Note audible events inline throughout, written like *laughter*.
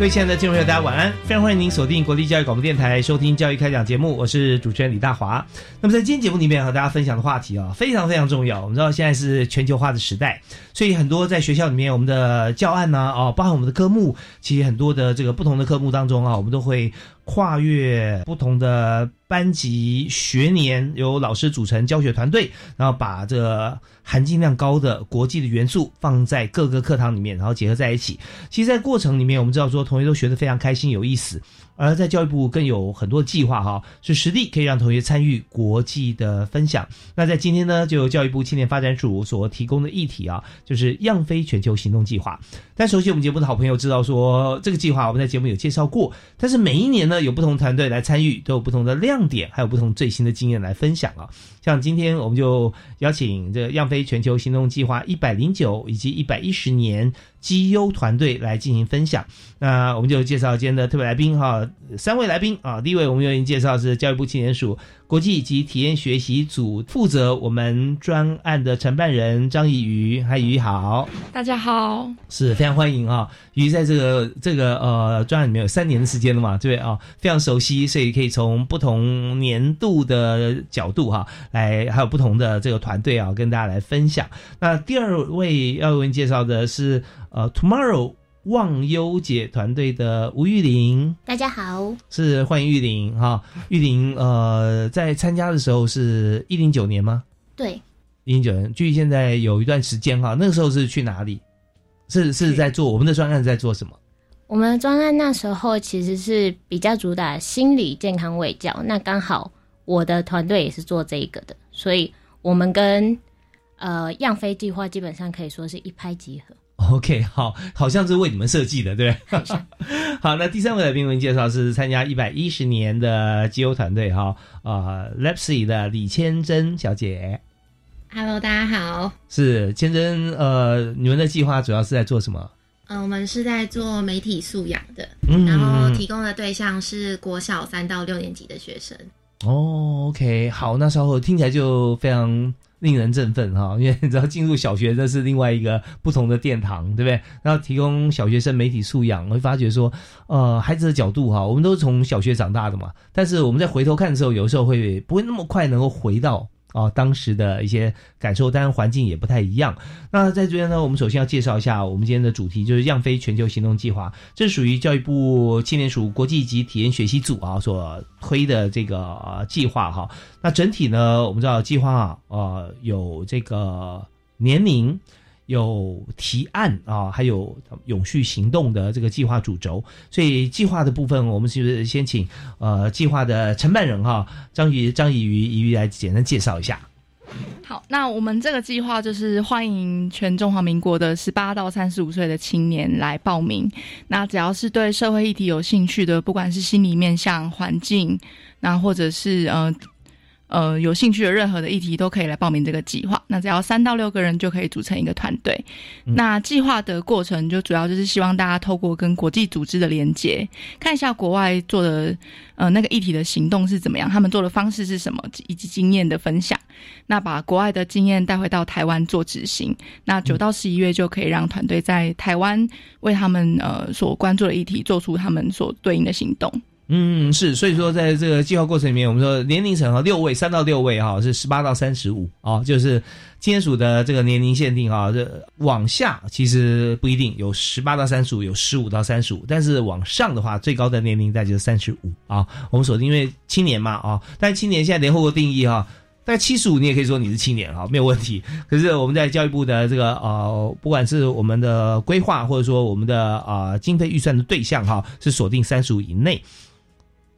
各位亲爱的听众朋友，大家晚安！非常欢迎您锁定国立教育广播电台收听《教育开讲》节目，我是主持人李大华。那么在今天节目里面和大家分享的话题啊，非常非常重要。我们知道现在是全球化的时代，所以很多在学校里面我们的教案呢，啊，包含我们的科目，其实很多的这个不同的科目当中啊，我们都会跨越不同的班级学年，由老师组成教学团队，然后把这含金量高的国际的元素放在各个课堂里面，然后结合在一起。其实，在过程里面，我们知道说同学都学得非常开心有意思，而在教育部更有很多计划哈，是实地可以让同学参与国际的分享。那在今天呢，就教育部青年发展署所提供的议题啊，就是样飞全球行动计划。但熟悉我们节目的好朋友知道说，这个计划我们在节目有介绍过，但是每一年呢，有不同团队来参与，都有不同的亮点，还有不同最新的经验来分享啊。像今天我们就邀请这个样飞全球行动计划一百零九以及一百一十年绩优团队来进行分享。那我们就介绍今天的特别来宾哈，三位来宾啊。第一位我们愿意介绍是教育部青年署国际及体验学习组负责我们专案的承办人张怡瑜，嗨，怡瑜好，大家好，是非常欢迎啊。怡瑜在这个这个呃专案里面有三年的时间了嘛，对啊，非常熟悉，所以可以从不同年度的角度哈。来，还有不同的这个团队啊，跟大家来分享。那第二位要为您介绍的是呃，Tomorrow 忘忧姐团队的吴玉玲。大家好，是欢迎玉玲哈。玉玲呃，在参加的时候是一零九年吗？对，一零九年，距离现在有一段时间哈。那个时候是去哪里？是是在做我们的专案，在做什么？我们的专案那时候其实是比较主打心理健康卫教，那刚好。我的团队也是做这个的，所以我们跟呃样飞计划基本上可以说是一拍即合。OK，好，好像是为你们设计的，对不对？*laughs* 好，那第三位来宾，我介绍是参加一百一十年的基优团队哈啊 l e p s y 的李千珍小姐。Hello，大家好。是千珍，呃，你们的计划主要是在做什么？嗯，我们是在做媒体素养的，然后提供的对象是国小三到六年级的学生。哦，OK，好，那稍后听起来就非常令人振奋哈，*laughs* 因为你知道进入小学这是另外一个不同的殿堂，对不对？然后提供小学生媒体素养，会发觉说，呃，孩子的角度哈，我们都是从小学长大的嘛，但是我们在回头看的时候，有时候会不会那么快能够回到。哦，当时的一些感受，当然环境也不太一样。那在这边呢，我们首先要介绍一下我们今天的主题，就是“样飞全球行动计划”，这属于教育部青年署国际级体验学习组啊所推的这个计划哈。那整体呢，我们知道计划啊，呃，有这个年龄。有提案啊，还有永续行动的这个计划主轴，所以计划的部分，我们是不是先请呃计划的承办人哈张怡张以瑜以瑜来简单介绍一下？好，那我们这个计划就是欢迎全中华民国的十八到三十五岁的青年来报名。那只要是对社会议题有兴趣的，不管是心理面向环境，那或者是呃。呃，有兴趣的任何的议题都可以来报名这个计划。那只要三到六个人就可以组成一个团队。那计划的过程就主要就是希望大家透过跟国际组织的连接，看一下国外做的呃那个议题的行动是怎么样，他们做的方式是什么，以及经验的分享。那把国外的经验带回到台湾做执行。那九到十一月就可以让团队在台湾为他们呃所关注的议题做出他们所对应的行动。嗯，是，所以说在这个计划过程里面，我们说年龄层哈，六位，三到六位哈，是十八到三十五啊，就是签署的这个年龄限定啊，这往下其实不一定有十八到三十五，有十五到三十五，但是往上的话，最高的年龄在就是三十五啊。我们锁定因为青年嘛啊，但青年现在联合国定义哈。在七十五，你也可以说你是青年哈，没有问题。可是我们在教育部的这个呃，不管是我们的规划，或者说我们的啊经费预算的对象哈，是锁定三十五以内。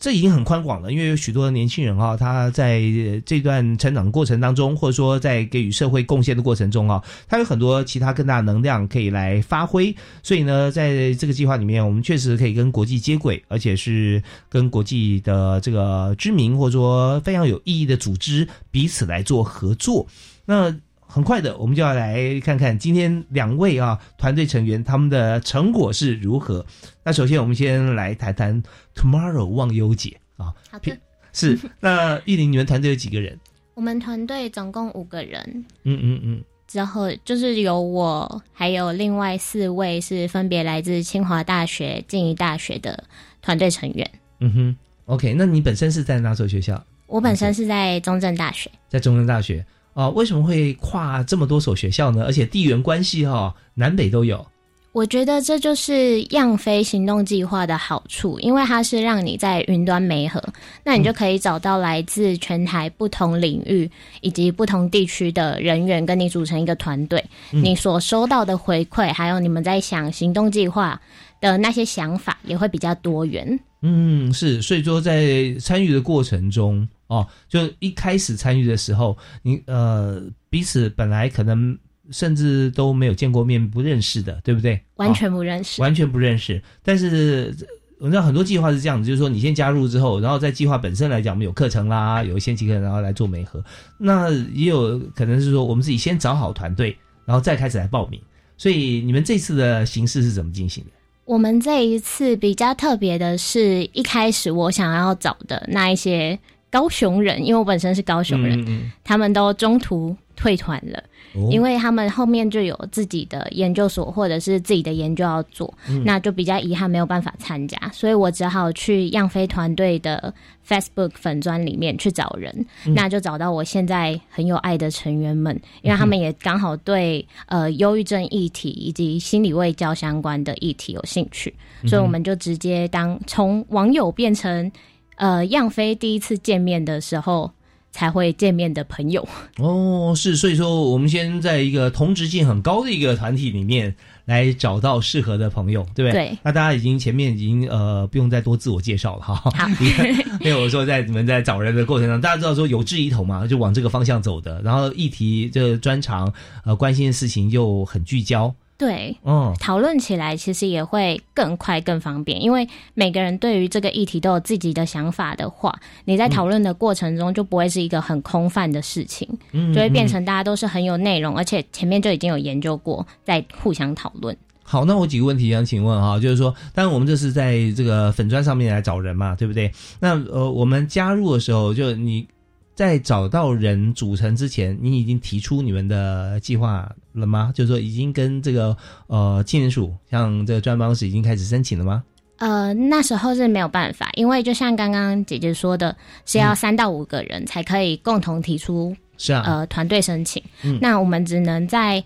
这已经很宽广了，因为有许多的年轻人啊，他在这段成长过程当中，或者说在给予社会贡献的过程中啊，他有很多其他更大能量可以来发挥。所以呢，在这个计划里面，我们确实可以跟国际接轨，而且是跟国际的这个知名或者说非常有意义的组织彼此来做合作。那很快的，我们就要来看看今天两位啊团队成员他们的成果是如何。那首先，我们先来谈谈 Tomorrow 忘忧节啊。好的，是那玉林，你们团队有几个人？*laughs* 我们团队总共五个人。嗯嗯嗯。之后就是有我，还有另外四位是分别来自清华大学、静宜大学的团队成员。嗯哼。OK，那你本身是在哪所学校？我本身是在中正大学。在中正大学。啊，为什么会跨这么多所学校呢？而且地缘关系哈，南北都有。我觉得这就是样飞行动计划的好处，因为它是让你在云端媒合，那你就可以找到来自全台不同领域以及不同地区的人员，跟你组成一个团队。你所收到的回馈，还有你们在想行动计划的那些想法，也会比较多元。嗯，是，所以说在参与的过程中。哦，就一开始参与的时候，你呃彼此本来可能甚至都没有见过面，不认识的，对不对？完全不认识，完全不认识。但是我知道很多计划是这样子，就是说你先加入之后，然后在计划本身来讲，我们有课程啦，有一些几个人然后来做媒合。那也有可能是说我们自己先找好团队，然后再开始来报名。所以你们这次的形式是怎么进行的？我们这一次比较特别的是，一开始我想要找的那一些。高雄人，因为我本身是高雄人，他们都中途退团了，因为他们后面就有自己的研究所或者是自己的研究要做，那就比较遗憾没有办法参加，所以我只好去样飞团队的 Facebook 粉砖里面去找人，那就找到我现在很有爱的成员们，因为他们也刚好对呃忧郁症议题以及心理卫教相关的议题有兴趣，所以我们就直接当从网友变成。呃，样飞第一次见面的时候才会见面的朋友哦，是，所以说我们先在一个同质性很高的一个团体里面来找到适合的朋友，对不对？对。那大家已经前面已经呃不用再多自我介绍了哈。好。*laughs* 因为我说在你们在找人的过程中，大家知道说有志一同嘛，就往这个方向走的，然后议题这专长呃关心的事情又很聚焦。对，嗯，讨论起来其实也会更快、更方便，因为每个人对于这个议题都有自己的想法的话，你在讨论的过程中就不会是一个很空泛的事情，嗯就会变成大家都是很有内容，而且前面就已经有研究过，在互相讨论。好，那我几个问题想请问哈，就是说，当然我们这是在这个粉砖上面来找人嘛，对不对？那呃，我们加入的时候，就你。在找到人组成之前，你已经提出你们的计划了吗？就是说，已经跟这个呃青年署，像这个专办室已经开始申请了吗？呃，那时候是没有办法，因为就像刚刚姐姐说的，是要三到五个人才可以共同提出，是啊，呃，团队申请。嗯那我们只能在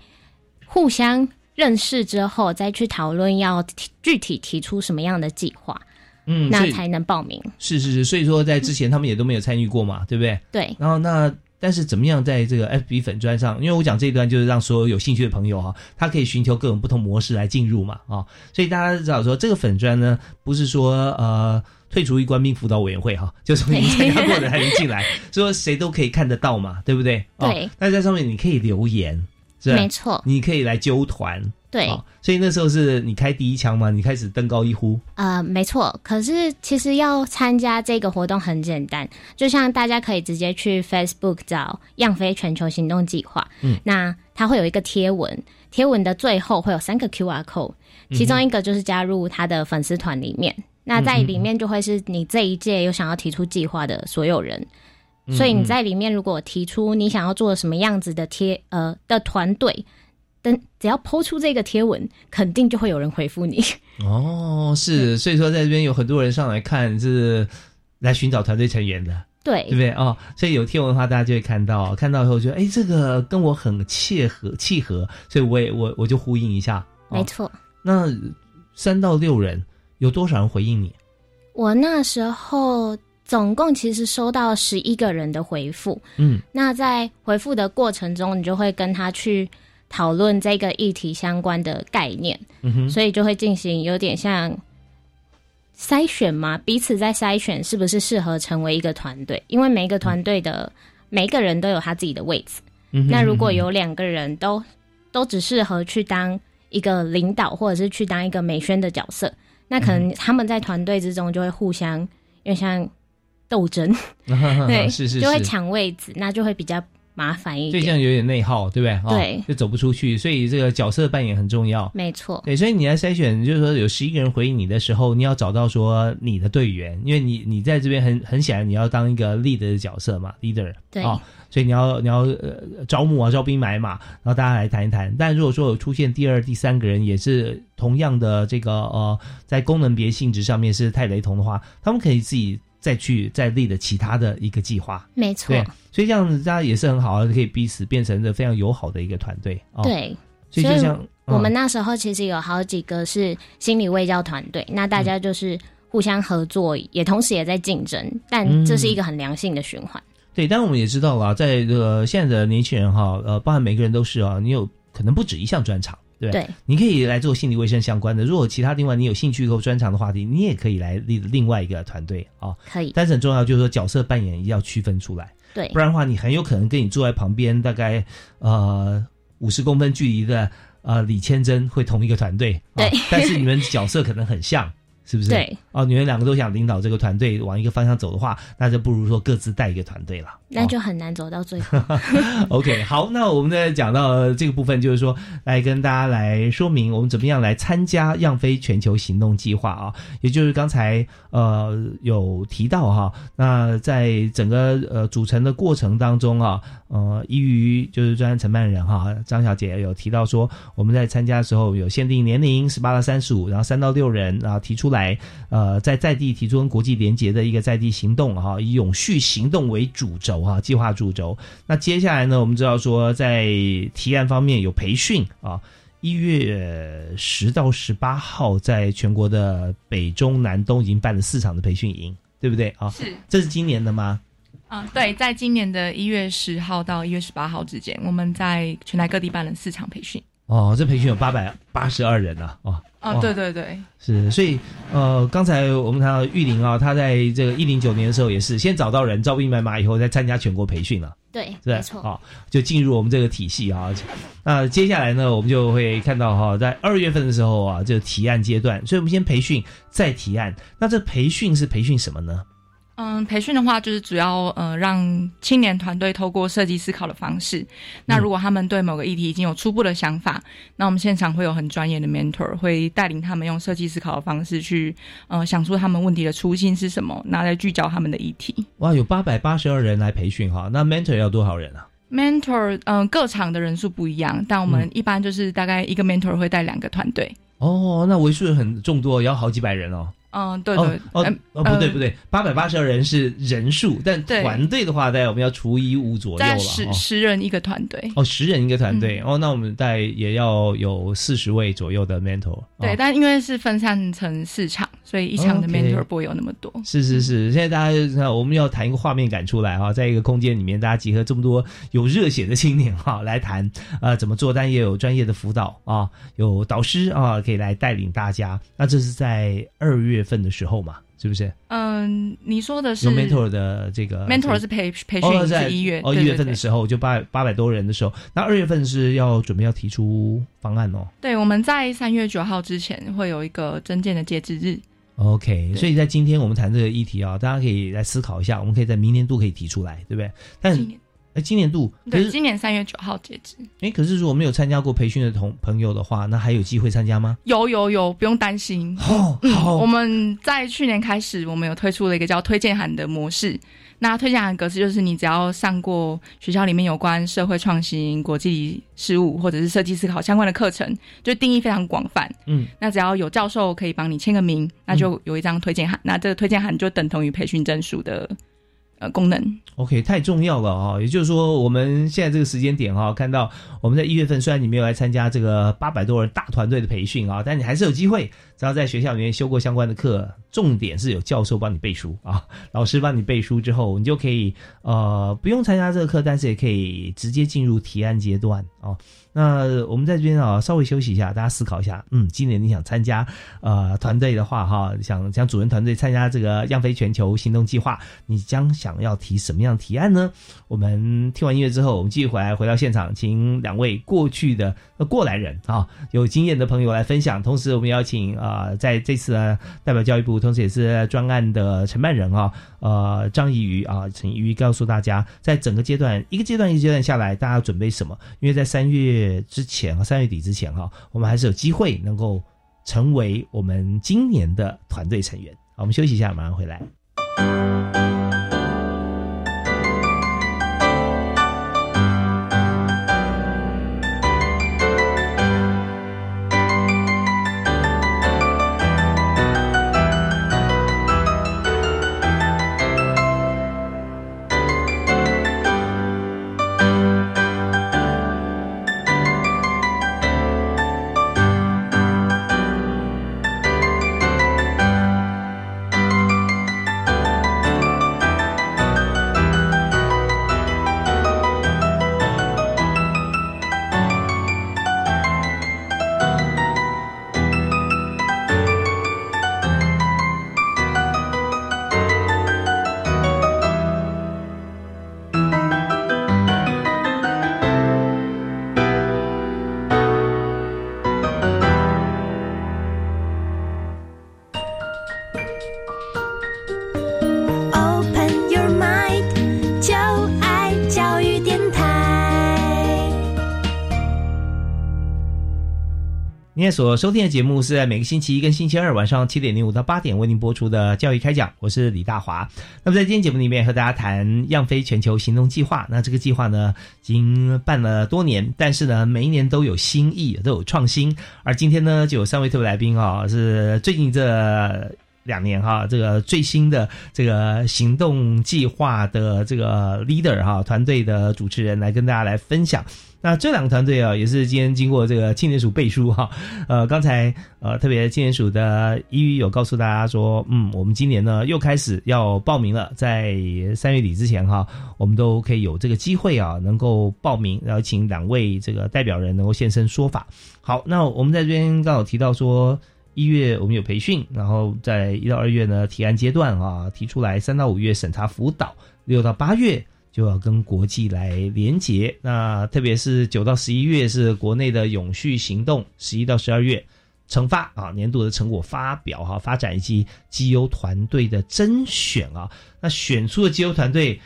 互相认识之后，再去讨论要具体提出什么样的计划。嗯，那才能报名。是是是，所以说在之前他们也都没有参与过嘛，对不对？对。然后那但是怎么样在这个 FB 粉砖上？因为我讲这一段就是让所有有兴趣的朋友哈，他可以寻求各种不同模式来进入嘛啊。所以大家知道说这个粉砖呢，不是说呃退出于官兵辅导委员会哈，*laughs* 就是你参加过的才能进来，说谁都可以看得到嘛，对不对？对。那在上面你可以留言，是没错，你可以来揪团。对，所以那时候是你开第一枪吗？你开始登高一呼？呃，没错。可是其实要参加这个活动很简单，就像大家可以直接去 Facebook 找“样飞全球行动计划”。嗯，那它会有一个贴文，贴文的最后会有三个 QR code，其中一个就是加入他的粉丝团里面。那在里面就会是你这一届有想要提出计划的所有人。所以你在里面如果提出你想要做什么样子的贴呃的团队。等只要抛出这个贴文，肯定就会有人回复你。*laughs* 哦，是，所以说在这边有很多人上来看是来寻找团队成员的，对，对不对？哦，所以有贴文的话，大家就会看到，看到以后觉得，哎，这个跟我很契合，契合，所以我也我我就呼应一下。没错。那三到六人有多少人回应你？我那时候总共其实收到十一个人的回复。嗯，那在回复的过程中，你就会跟他去。讨论这个议题相关的概念，嗯所以就会进行有点像筛选嘛，彼此在筛选是不是适合成为一个团队，因为每一个团队的每一个人都有他自己的位置。那如果有两个人都都只适合去当一个领导，或者是去当一个美宣的角色，那可能他们在团队之中就会互相因为像斗争，*laughs* 对，是是就会抢位置，那就会比较。麻烦一点，这样有点内耗，对不对？对，就走不出去，所以这个角色扮演很重要。没错，对，所以你来筛选，就是说有十一个人回应你的时候，你要找到说你的队员，因为你你在这边很很显然你要当一个 lead 的角色嘛，leader。对，所以你要你要呃招募啊，招兵买马，然后大家来谈一谈。但如果说有出现第二、第三个人，也是同样的这个呃，在功能别性质上面是太雷同的话，他们可以自己。再去再立的其他的一个计划，没错，对，所以这样子大家也是很好，可以彼此变成的非常友好的一个团队。对，所以就像我们那时候其实有好几个是心理卫教团队，那大家就是互相合作，也同时也在竞争，但这是一个很良性的循环。对，但我们也知道啦，在这个现在的年轻人哈，呃，包含每个人都是啊，你有可能不止一项专长。对，你可以来做心理卫生相关的。如果其他另外你有兴趣或专长的话题，你也可以来另另外一个团队啊。可以，但是很重要就是说角色扮演要区分出来。对，不然的话，你很有可能跟你坐在旁边大概呃五十公分距离的呃李千珍会同一个团队。对，但是你们角色可能很像。是不是？对哦，你们两个都想领导这个团队往一个方向走的话，那就不如说各自带一个团队了。那就很难走到最后。*laughs* OK，好，那我们呢讲到这个部分，就是说来跟大家来说明我们怎么样来参加样飞全球行动计划啊，也就是刚才呃有提到哈，那在整个呃组成的过程当中啊，呃，依于就是专案承办人哈张小姐有提到说，我们在参加的时候有限定年龄十八到三十五，然后三到六人，然后提出来。来，呃，在在地提出跟国际连结的一个在地行动哈，以永续行动为主轴哈，计划主轴。那接下来呢，我们知道说，在提案方面有培训啊，一月十到十八号，在全国的北中南东已经办了四场的培训营，对不对啊？是，这是今年的吗？啊，对，在今年的一月十号到一月十八号之间，我们在全台各地办了四场培训。哦，这培训有八百八十二人呢，哇！啊，对对对，是，所以呃，刚才我们谈到玉林啊，他在这个一零九年的时候也是先找到人，招兵买马以后再参加全国培训了，对，没错，啊，就进入我们这个体系啊。那接下来呢，我们就会看到哈，在二月份的时候啊，就提案阶段，所以我们先培训再提案。那这培训是培训什么呢？嗯，培训的话就是主要呃让青年团队透过设计思考的方式，那如果他们对某个议题已经有初步的想法，那我们现场会有很专业的 mentor 会带领他们用设计思考的方式去呃想出他们问题的初心是什么，拿来聚焦他们的议题。哇，有八百八十二人来培训哈，那 mentor 要多少人啊？mentor 嗯各场的人数不一样，但我们一般就是大概一个 mentor 会带两个团队。哦，那为数很众多，要好几百人哦。嗯，对对，哦哦，不对不对，八百八十二人是人数，但团队的话，大概我们要除以五左右了，十十人一个团队，哦，十人一个团队，哦，那我们大概也要有四十位左右的 mentor，对，但因为是分散成四场，所以一场的 mentor 不会有那么多。是是是，现在大家我们要谈一个画面感出来哈，在一个空间里面，大家集合这么多有热血的青年哈，*laughs* 来谈呃怎么做，但也有专业的辅导啊，有导师啊可以来带领大家。那这是在二月。份的时候嘛，是不是？嗯，你说的是 mentor 的这个 mentor 是培培训在一月哦一月份的时候就八八百多人的时候，那二月份是要准备要提出方案哦。对，我们在三月九号之前会有一个增建的截止日。OK，所以在今天我们谈这个议题啊，大家可以来思考一下，我们可以在明年度可以提出来，对不对？但哎，今年度对，今年三月九号截止。哎，可是如果没有参加过培训的同朋友的话，那还有机会参加吗？有有有，不用担心。哦，好，我们在去年开始，我们有推出了一个叫推荐函的模式。那推荐函格式就是你只要上过学校里面有关社会创新、国际事务或者是设计思考相关的课程，就定义非常广泛。嗯，那只要有教授可以帮你签个名，那就有一张推荐函。那这个推荐函就等同于培训证书的呃功能。OK，太重要了哈、也就是说，我们现在这个时间点哈、看到我们在一月份，虽然你没有来参加这个八百多人大团队的培训啊，但你还是有机会，只要在学校里面修过相关的课，重点是有教授帮你背书啊，*laughs* 老师帮你背书之后，你就可以呃不用参加这个课，但是也可以直接进入提案阶段哦。那我们在这边啊，稍微休息一下，大家思考一下。嗯，今年你想参加呃团队的话，哈，想想主任团队参加这个样飞全球行动计划，你将想要提什么样的提案呢？我们听完音乐之后，我们继续回来回到现场，请两位过去的、呃、过来人啊，有经验的朋友来分享。同时，我们邀请啊、在这次呢代表教育部，同时也是专案的承办人啊，呃，张怡瑜啊，陈怡瑜告诉大家，在整个阶段一个阶段一个阶段下来，大家要准备什么？因为在三月之前啊，三月底之前哈、我们还是有机会能够成为我们今年的团队成员。好，我们休息一下，马上回来。所收听的节目是在每个星期一跟星期二晚上七点零五到八点为您播出的教育开讲，我是李大华。那么在今天节目里面和大家谈样飞全球行动计划。那这个计划呢，已经办了多年，但是呢，每一年都有新意，都有创新。而今天呢，就有三位特别来宾啊、是最近这。两年哈，这个最新的这个行动计划的这个 leader 哈团队的主持人来跟大家来分享。那这两个团队啊，也是今天经过这个青年署背书哈。*laughs* 呃，刚才呃特别青年署的一语有告诉大家说，嗯，我们今年呢又开始要报名了，在三月底之前哈，我们都可以有这个机会啊，能够报名，然后请两位这个代表人能够现身说法。好，那我们在这边刚好提到说。一月我们有培训，然后在一到二月呢提案阶段啊提出来，三到五月审查辅导，六到八月就要跟国际来连结。那特别是九到十一月是国内的永续行动，十一到十二月惩罚啊年度的成果发表哈、发展以及绩优团队的甄选啊。那选出的绩优团队。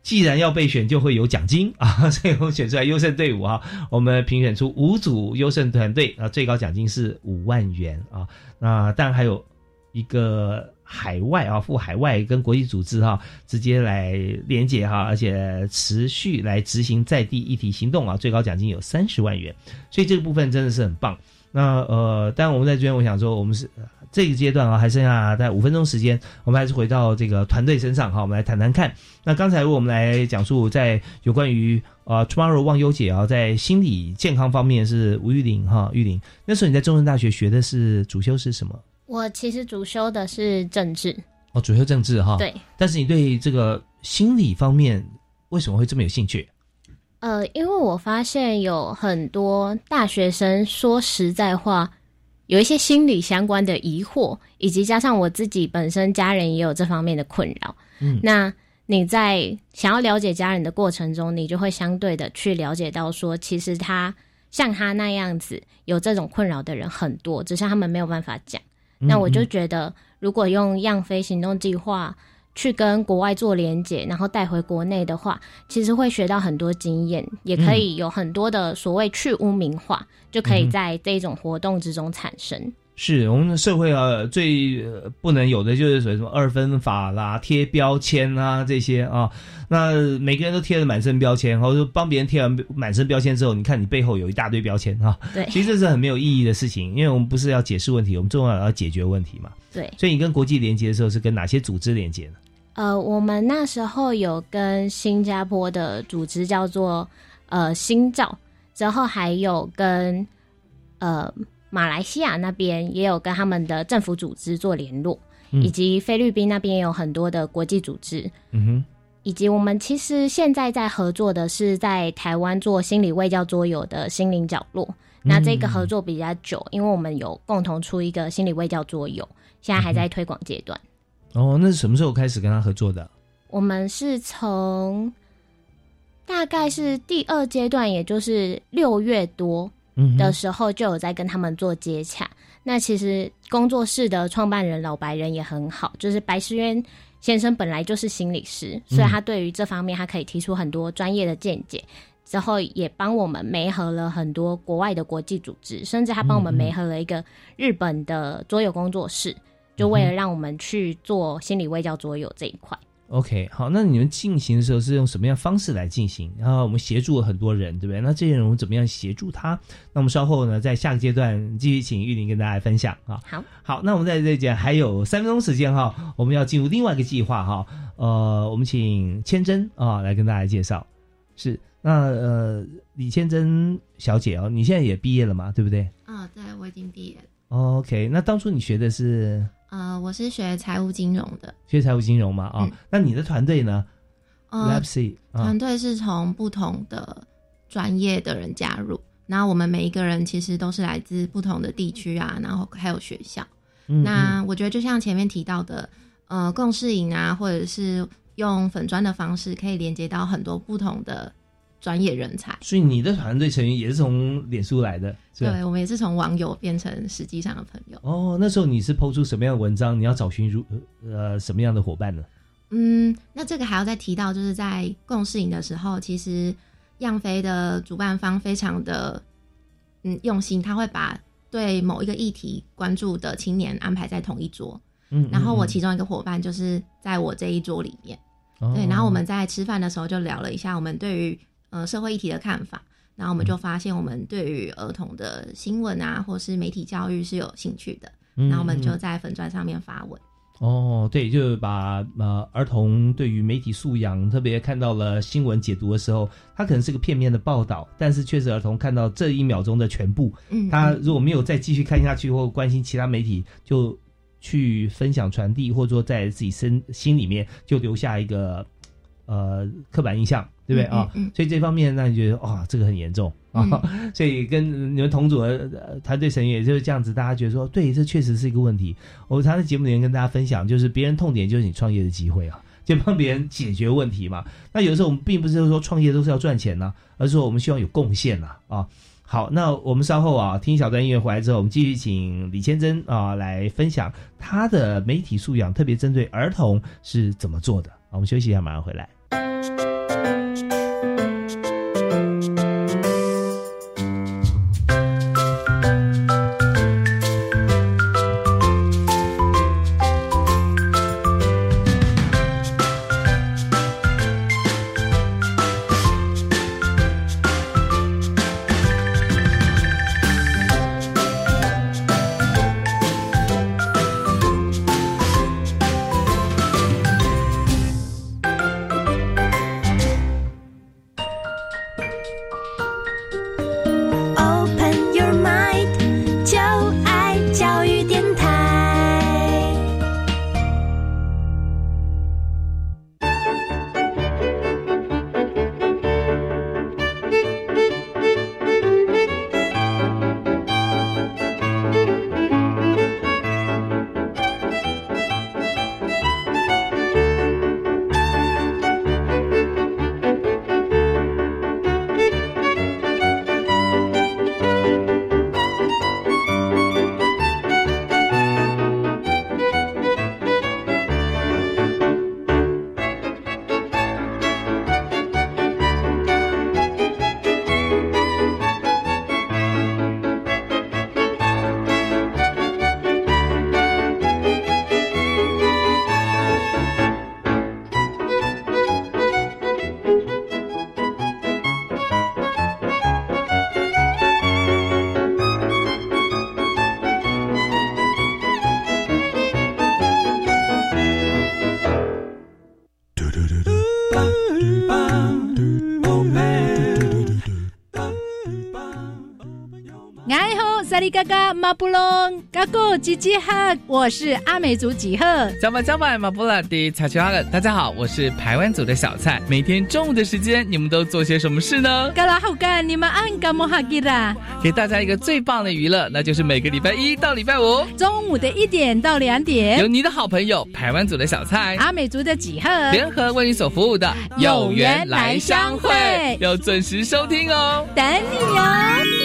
既然要被选，就会有奖金啊，*laughs* 所以我们选出来优胜队伍啊，我们评选出五组优胜团队啊，最高奖金是五万元啊。那当然还有一个海外啊，赴海外跟国际组织哈、直接来连接哈、而且持续来执行在地议题行动啊，最高奖金有三十万元，所以这个部分真的是很棒。那呃，当然我们在这边，我想说，我们是这个阶段啊，还剩下大概五分钟时间，我们还是回到这个团队身上哈，我们来谈谈看。那刚才为我们来讲述在有关于呃 Tomorrow 忘忧姐啊，在心理健康方面是吴玉玲哈，玉玲那时候你在中山大学学的是主修是什么？我其实主修的是政治，哦，主修政治哈。。对，但是你对这个心理方面为什么会这么有兴趣？呃，因为我发现有很多大学生说实在话，有一些心理相关的疑惑，以及加上我自己本身家人也有这方面的困扰。嗯那你在想要了解家人的过程中，你就会相对的去了解到说，其实他像他那样子有这种困扰的人很多，只是他们没有办法讲。那我就觉得，如果用样飞行动计划去跟国外做连接，然后带回国内的话，其实会学到很多经验，也可以有很多的所谓去污名化，就可以在这种活动之中产生。是我们的社会啊，最呃不能有的就是什么二分法啦、贴标签啊这些啊。那每个人都贴了满身标签，或者说帮别人贴完满身标签之后，你看你背后有一大堆标签啊。对，其实这是很没有意义的事情，因为我们不是要解释问题，我们重要要解决问题嘛。对，所以你跟国际连接的时候是跟哪些组织连接呢？呃，我们那时候有跟新加坡的组织叫做呃新照，之后还有跟呃马来西亚那边也有跟他们的政府组织做联络，嗯以及菲律宾那边也有很多的国际组织，嗯哼，以及我们其实现在在合作的是在台湾做心理卫教桌游的心灵角落。那这个合作比较久，因为我们有共同出一个心理卫教桌游，现在还在推广阶段。哦，那是什么时候开始跟他合作的？我们是从大概是第二阶段，也就是六月多的时候，就有在跟他们做接洽。那其实工作室的创办人老白人也很好，就是白石渊先生本来就是心理师，所以他对于这方面他可以提出很多专业的见解。之后也帮我们媒合了很多国外的国际组织，甚至他帮我们媒合了一个日本的桌游工作室，就为了让我们去做心理微教桌游这一块。OK，好，那你们进行的时候是用什么样方式来进行？然后我们协助了很多人，对不对？那这些人我们怎么样协助他？那我们稍后呢，在下个阶段继续请玉玲跟大家分享啊。好，好，那我们在这一节还有三分钟时间哈，我们要进入另外一个计划哈。呃，我们请千真啊来跟大家介绍。是，那呃，李千真小姐哦，你现在也毕业了嘛，对不对嗯，对，我已经毕业了。？OK，那当初你学的是呃，我是学财务金融的，学财务金融嘛啊、嗯那你的团队呢呃，？Lapsy 啊团，队是从不同的专业的人加入，然后我们每一个人其实都是来自不同的地区啊，然后还有学校。嗯那我觉得就像前面提到的，呃，共事营啊，或者是用粉砖的方式，可以连接到很多不同的专业人才。所以你的团队成员也是从脸书来的，是？对，我们也是从网友变成实际上的朋友。哦，那时候你是抛出什么样的文章？你要找寻如呃什么样的伙伴呢？嗯，那这个还要再提到，就是在共事营的时候，其实样飞的主办方非常的嗯用心，他会把对某一个议题关注的青年安排在同一桌。嗯，然后我嗯其中一个伙伴就是在我这一桌里面。嗯对，然后我们在吃饭的时候就聊了一下我们对于呃社会议题的看法，然后我们就发现我们对于儿童的新闻啊，或是媒体教育是有兴趣的，嗯然后我们就嗯。在粉砖上面发文。哦，对，就是把呃儿童对于媒体素养，特别看到了新闻解读的时候，它可能是个片面的报道，但是确实儿童看到这一秒钟的全部，嗯，他嗯。如果没有再继续看下去或关心其他媒体，就去分享传递，或者说在自己身心里面就留下一个呃刻板印象，对不对啊？嗯嗯嗯所以这方面让你觉得哇，这个很严重啊。*laughs* 所以跟你们同组的呃团队成员也就是这样子，大家觉得说，对，这确实是一个问题。我常在节目里面跟大家分享，就是别人痛点就是你创业的机会啊。*laughs* 就帮别人解决问题嘛。那有时候我们并不是说创业都是要赚钱呢、而是说我们希望有贡献呐啊。好，那我们稍后啊听小段音乐回来之后，我们继续请李千珍啊来分享她的媒体素养，特别针对儿童是怎么做的。好我们休息一下，马上回来。嘎嘎马布隆嘎古吉吉哈，我是阿美族几何。加巴加巴马布拉迪查奇阿勒，大家好，我是排湾族的小蔡。每天中午的时间，你们都做些什么事呢？嘎啦好干，你们按嘎莫哈吉啦。给大家一个最棒的娱乐，那就是每个礼拜一到礼拜五中午的一点到两点，有你的好朋友排湾族的小蔡、阿美族的几何联合为你所服务的有缘来相会，要准时收听哦，等你哦。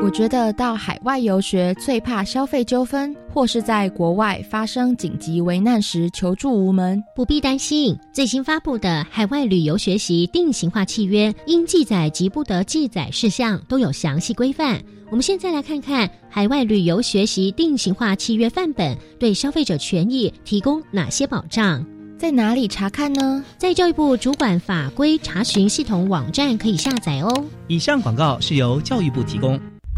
我觉得到海外游学最怕消费纠纷，或是在国外发生紧急危难时求助无门。不必担心，最新发布的海外旅游学习定型化契约，应记载及不得记载事项都有详细规范。我们现在来看看海外旅游学习定型化契约范本对消费者权益提供哪些保障。在哪里查看呢？在教育部主管法规查询系统网站可以下载哦。以上广告是由教育部提供。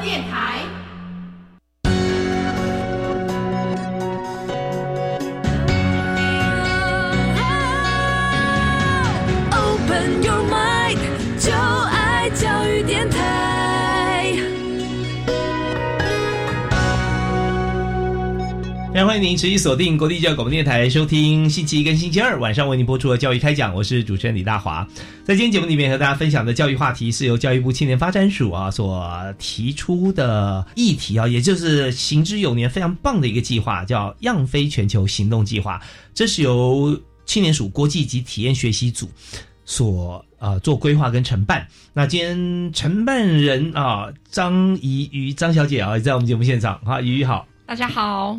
电台迎您持续锁定国立教育广播电台，收听星期一跟星期二晚上为您播出的教育开讲。我是主持人李大华。在今天节目里面和大家分享的教育话题，是由教育部青年发展署啊所提出的议题啊，也就是行之有年、非常棒的一个计划，叫“样飞全球行动计划”。这是由青年署国际及体验学习组所啊做规划跟承办。那今天承办人啊张怡瑜张小姐啊在我们节目现场啊，怡瑜好，大家好。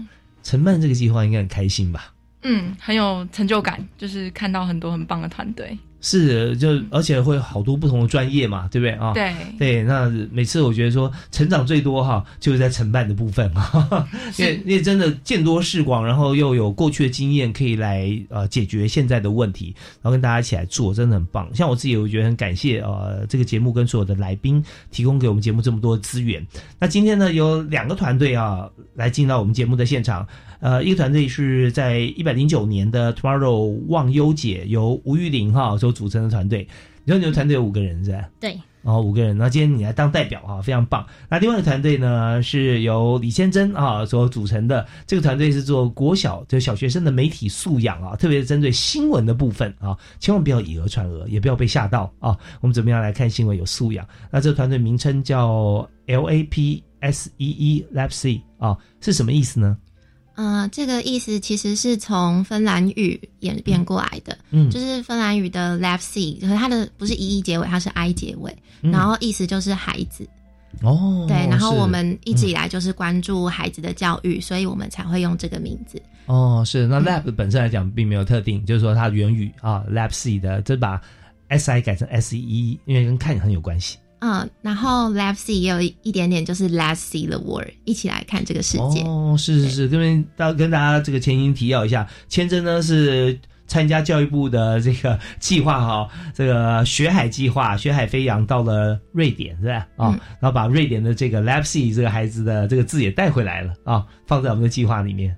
承办这个计划应该很开心吧？嗯，很有成就感，就是看到很多很棒的团队。是，就而且会好多不同的专业嘛，对不对啊？对对，那每次我觉得说成长最多哈，就是在承办的部分啊，*laughs* 因为因为真的见多识广，然后又有过去的经验，可以来呃解决现在的问题，然后跟大家一起来做，真的很棒。像我自己，我觉得很感谢呃这个节目跟所有的来宾提供给我们节目这么多资源。那今天呢，有两个团队啊来进到我们节目的现场。呃，一个团队是在一百零九年的 Tomorrow 忘忧节，由吴玉玲哈所组成的团队。你说你的团队有五个人是吧？对，哦，五个人。那今天你来当代表哈，非常棒。那另外一个团队呢，是由李先珍啊所组成的。这个团队是做国小就小学生的媒体素养啊，特别是针对新闻的部分啊，千万不要以讹传讹，也不要被吓到啊。我们怎么样来看新闻有素养？那这个团队名称叫 L A P S E E Lab C 啊，是什么意思呢？嗯，这个意思其实是从芬兰语演变过来的，嗯，就是芬兰语的 left c，就是它的不是 e e 结尾，它是 i 结尾，然后意思就是孩子。哦，对，然后我们一直以来就是关注孩子的教育，所以我们才会用这个名字。哦，是，那 lab 本身来讲并没有特定，就是说它源语啊，lab c 的，就把 s i 改成 s e e，因为跟看很有关系。嗯，然后 Let's see 也有一点点，就是 Let's see the world，一起来看这个世界。哦，是是是，这边大跟大家这个前情提要一下，千真呢是参加教育部的这个计划哈，这个学海计划，学海飞扬到了瑞典是吧？啊，然后把瑞典的这个 Let's see 这个孩子的这个字也带回来了啊，放在我们的计划里面。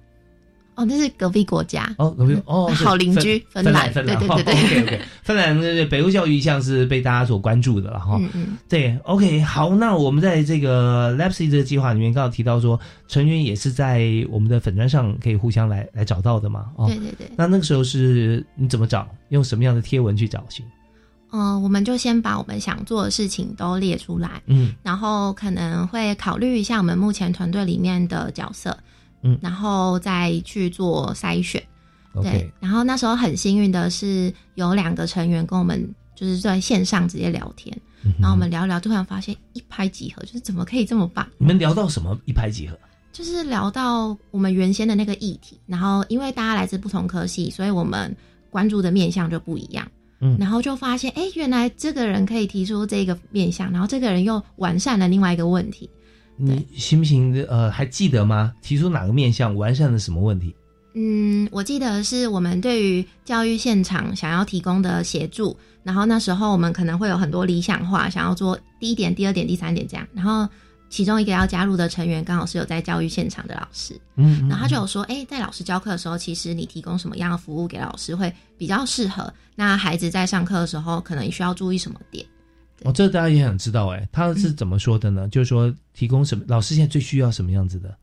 哦，那是隔壁国家哦，隔壁哦，*laughs* 好邻居，芬兰，芬兰，对对对对，OK *laughs* 芬兰的北欧教育一向是被大家所关注的了哈。嗯嗯，对，OK，好，那我们在这个 Lapsy 这个计划里面，刚刚提到说成员也是在我们的粉砖上可以互相来来找到的嘛。哦对对对。那那个时候是你怎么找？用什么样的贴文去找寻？呃，我们就先把我们想做的事情都列出来，嗯，然后可能会考虑一下我们目前团队里面的角色，嗯，然后再去做筛选。对，然后那时候很幸运的是有两个成员跟我们就是在线上直接聊天，嗯然后我们聊一聊，突然发现一拍即合，就是怎么可以这么棒？你们聊到什么一拍即合？就是聊到我们原先的那个议题，然后因为大家来自不同科系，所以我们关注的面向就不一样。嗯然后就发现，哎，原来这个人可以提出这个面向，然后这个人又完善了另外一个问题。你行不行？呃，还记得吗？提出哪个面向完善了什么问题？嗯，我记得是我们对于教育现场想要提供的协助，然后那时候我们可能会有很多理想化，想要做第一点、第二点、第三点这样，然后其中一个要加入的成员刚好是有在教育现场的老师，嗯然后他就有说，哎、在老师教课的时候，其实你提供什么样的服务给老师会比较适合，那孩子在上课的时候可能需要注意什么点？哦，这大家也想知道哎，他是怎么说的呢？就是说提供什么？老师现在最需要什么样子的？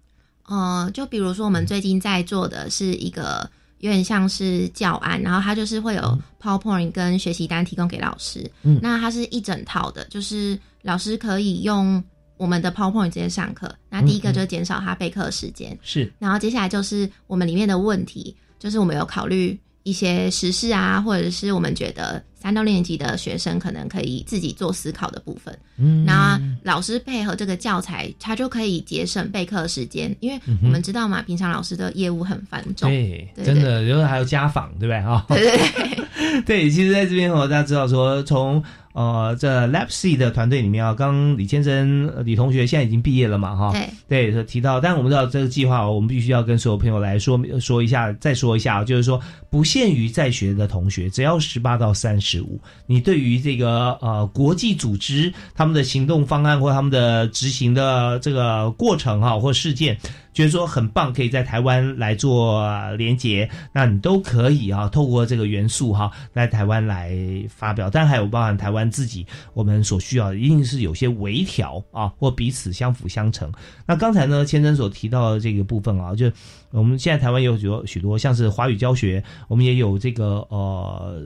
呃，就比如说我们最近在做的是一个有点像是教案，然后它就是会有 PowerPoint 跟学习单提供给老师。嗯那它是一整套的，就是老师可以用我们的 PowerPoint 直接上课。那第一个就是减少他备课的时间，是然后接下来就是我们里面的问题，就是我们有考虑一些时事啊，或者是我们觉得三到六年级的学生可能可以自己做思考的部分。嗯那老师配合这个教材，他就可以节省备课时间，因为我们知道嘛，平常老师的业务很繁重，对，对真的，然后还有家访，对不对啊？对对对 *laughs* 对，其实在这边我，大家知道说，从呃这 C 的团队里面啊，刚刚李先生、呃李同学现在已经毕业了嘛，哈，对。对，说提到，但我们知道这个计划哦，我们必须要跟所有朋友来说说一下，再说一下，就是说不限于在学的同学，只要十八到三十五，你对于这个呃国际组织他们的行动方案或他们的执行的这个过程哈、或事件，觉得说很棒，可以在台湾来做连结，那你都可以啊，透过这个元素哈、在台湾来发表，但还有包含台湾自己我们所需要的，一定是有些微调啊，或彼此相辅相成。那刚才呢，千真所提到的这个部分啊，就我们现在台湾有许多许多像是华语教学，我们也有这个呃。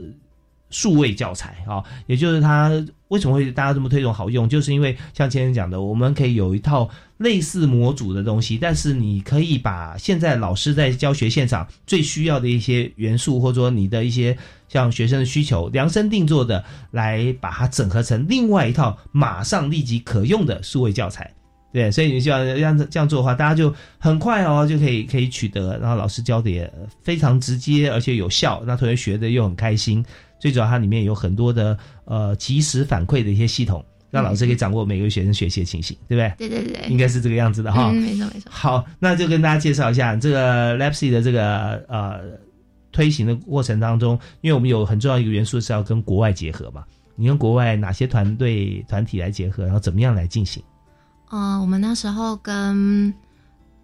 数位教材啊，也就是它为什么会大家这么推崇好用，就是因为像前面讲的，我们可以有一套类似模组的东西，但是你可以把现在老师在教学现场最需要的一些元素，或者说你的一些像学生的需求，量身定做的来把它整合成另外一套马上立即可用的数位教材。对，所以你就要这样这样做的话，大家就很快哦就可以可以取得，然后老师教的也非常直接而且有效，那同学学的又很开心。最主要它里面有很多的呃及时反馈的一些系统，让老师可以掌握每个学生学习的情形，对不对？对对对，应该是这个样子的哈。嗯，没错没错。好，那就跟大家介绍一下这个 Lapsy 的这个呃推行的过程当中，因为我们有很重要一个元素是要跟国外结合嘛。你跟国外哪些团队团体来结合，然后怎么样来进行？呃，我们那时候跟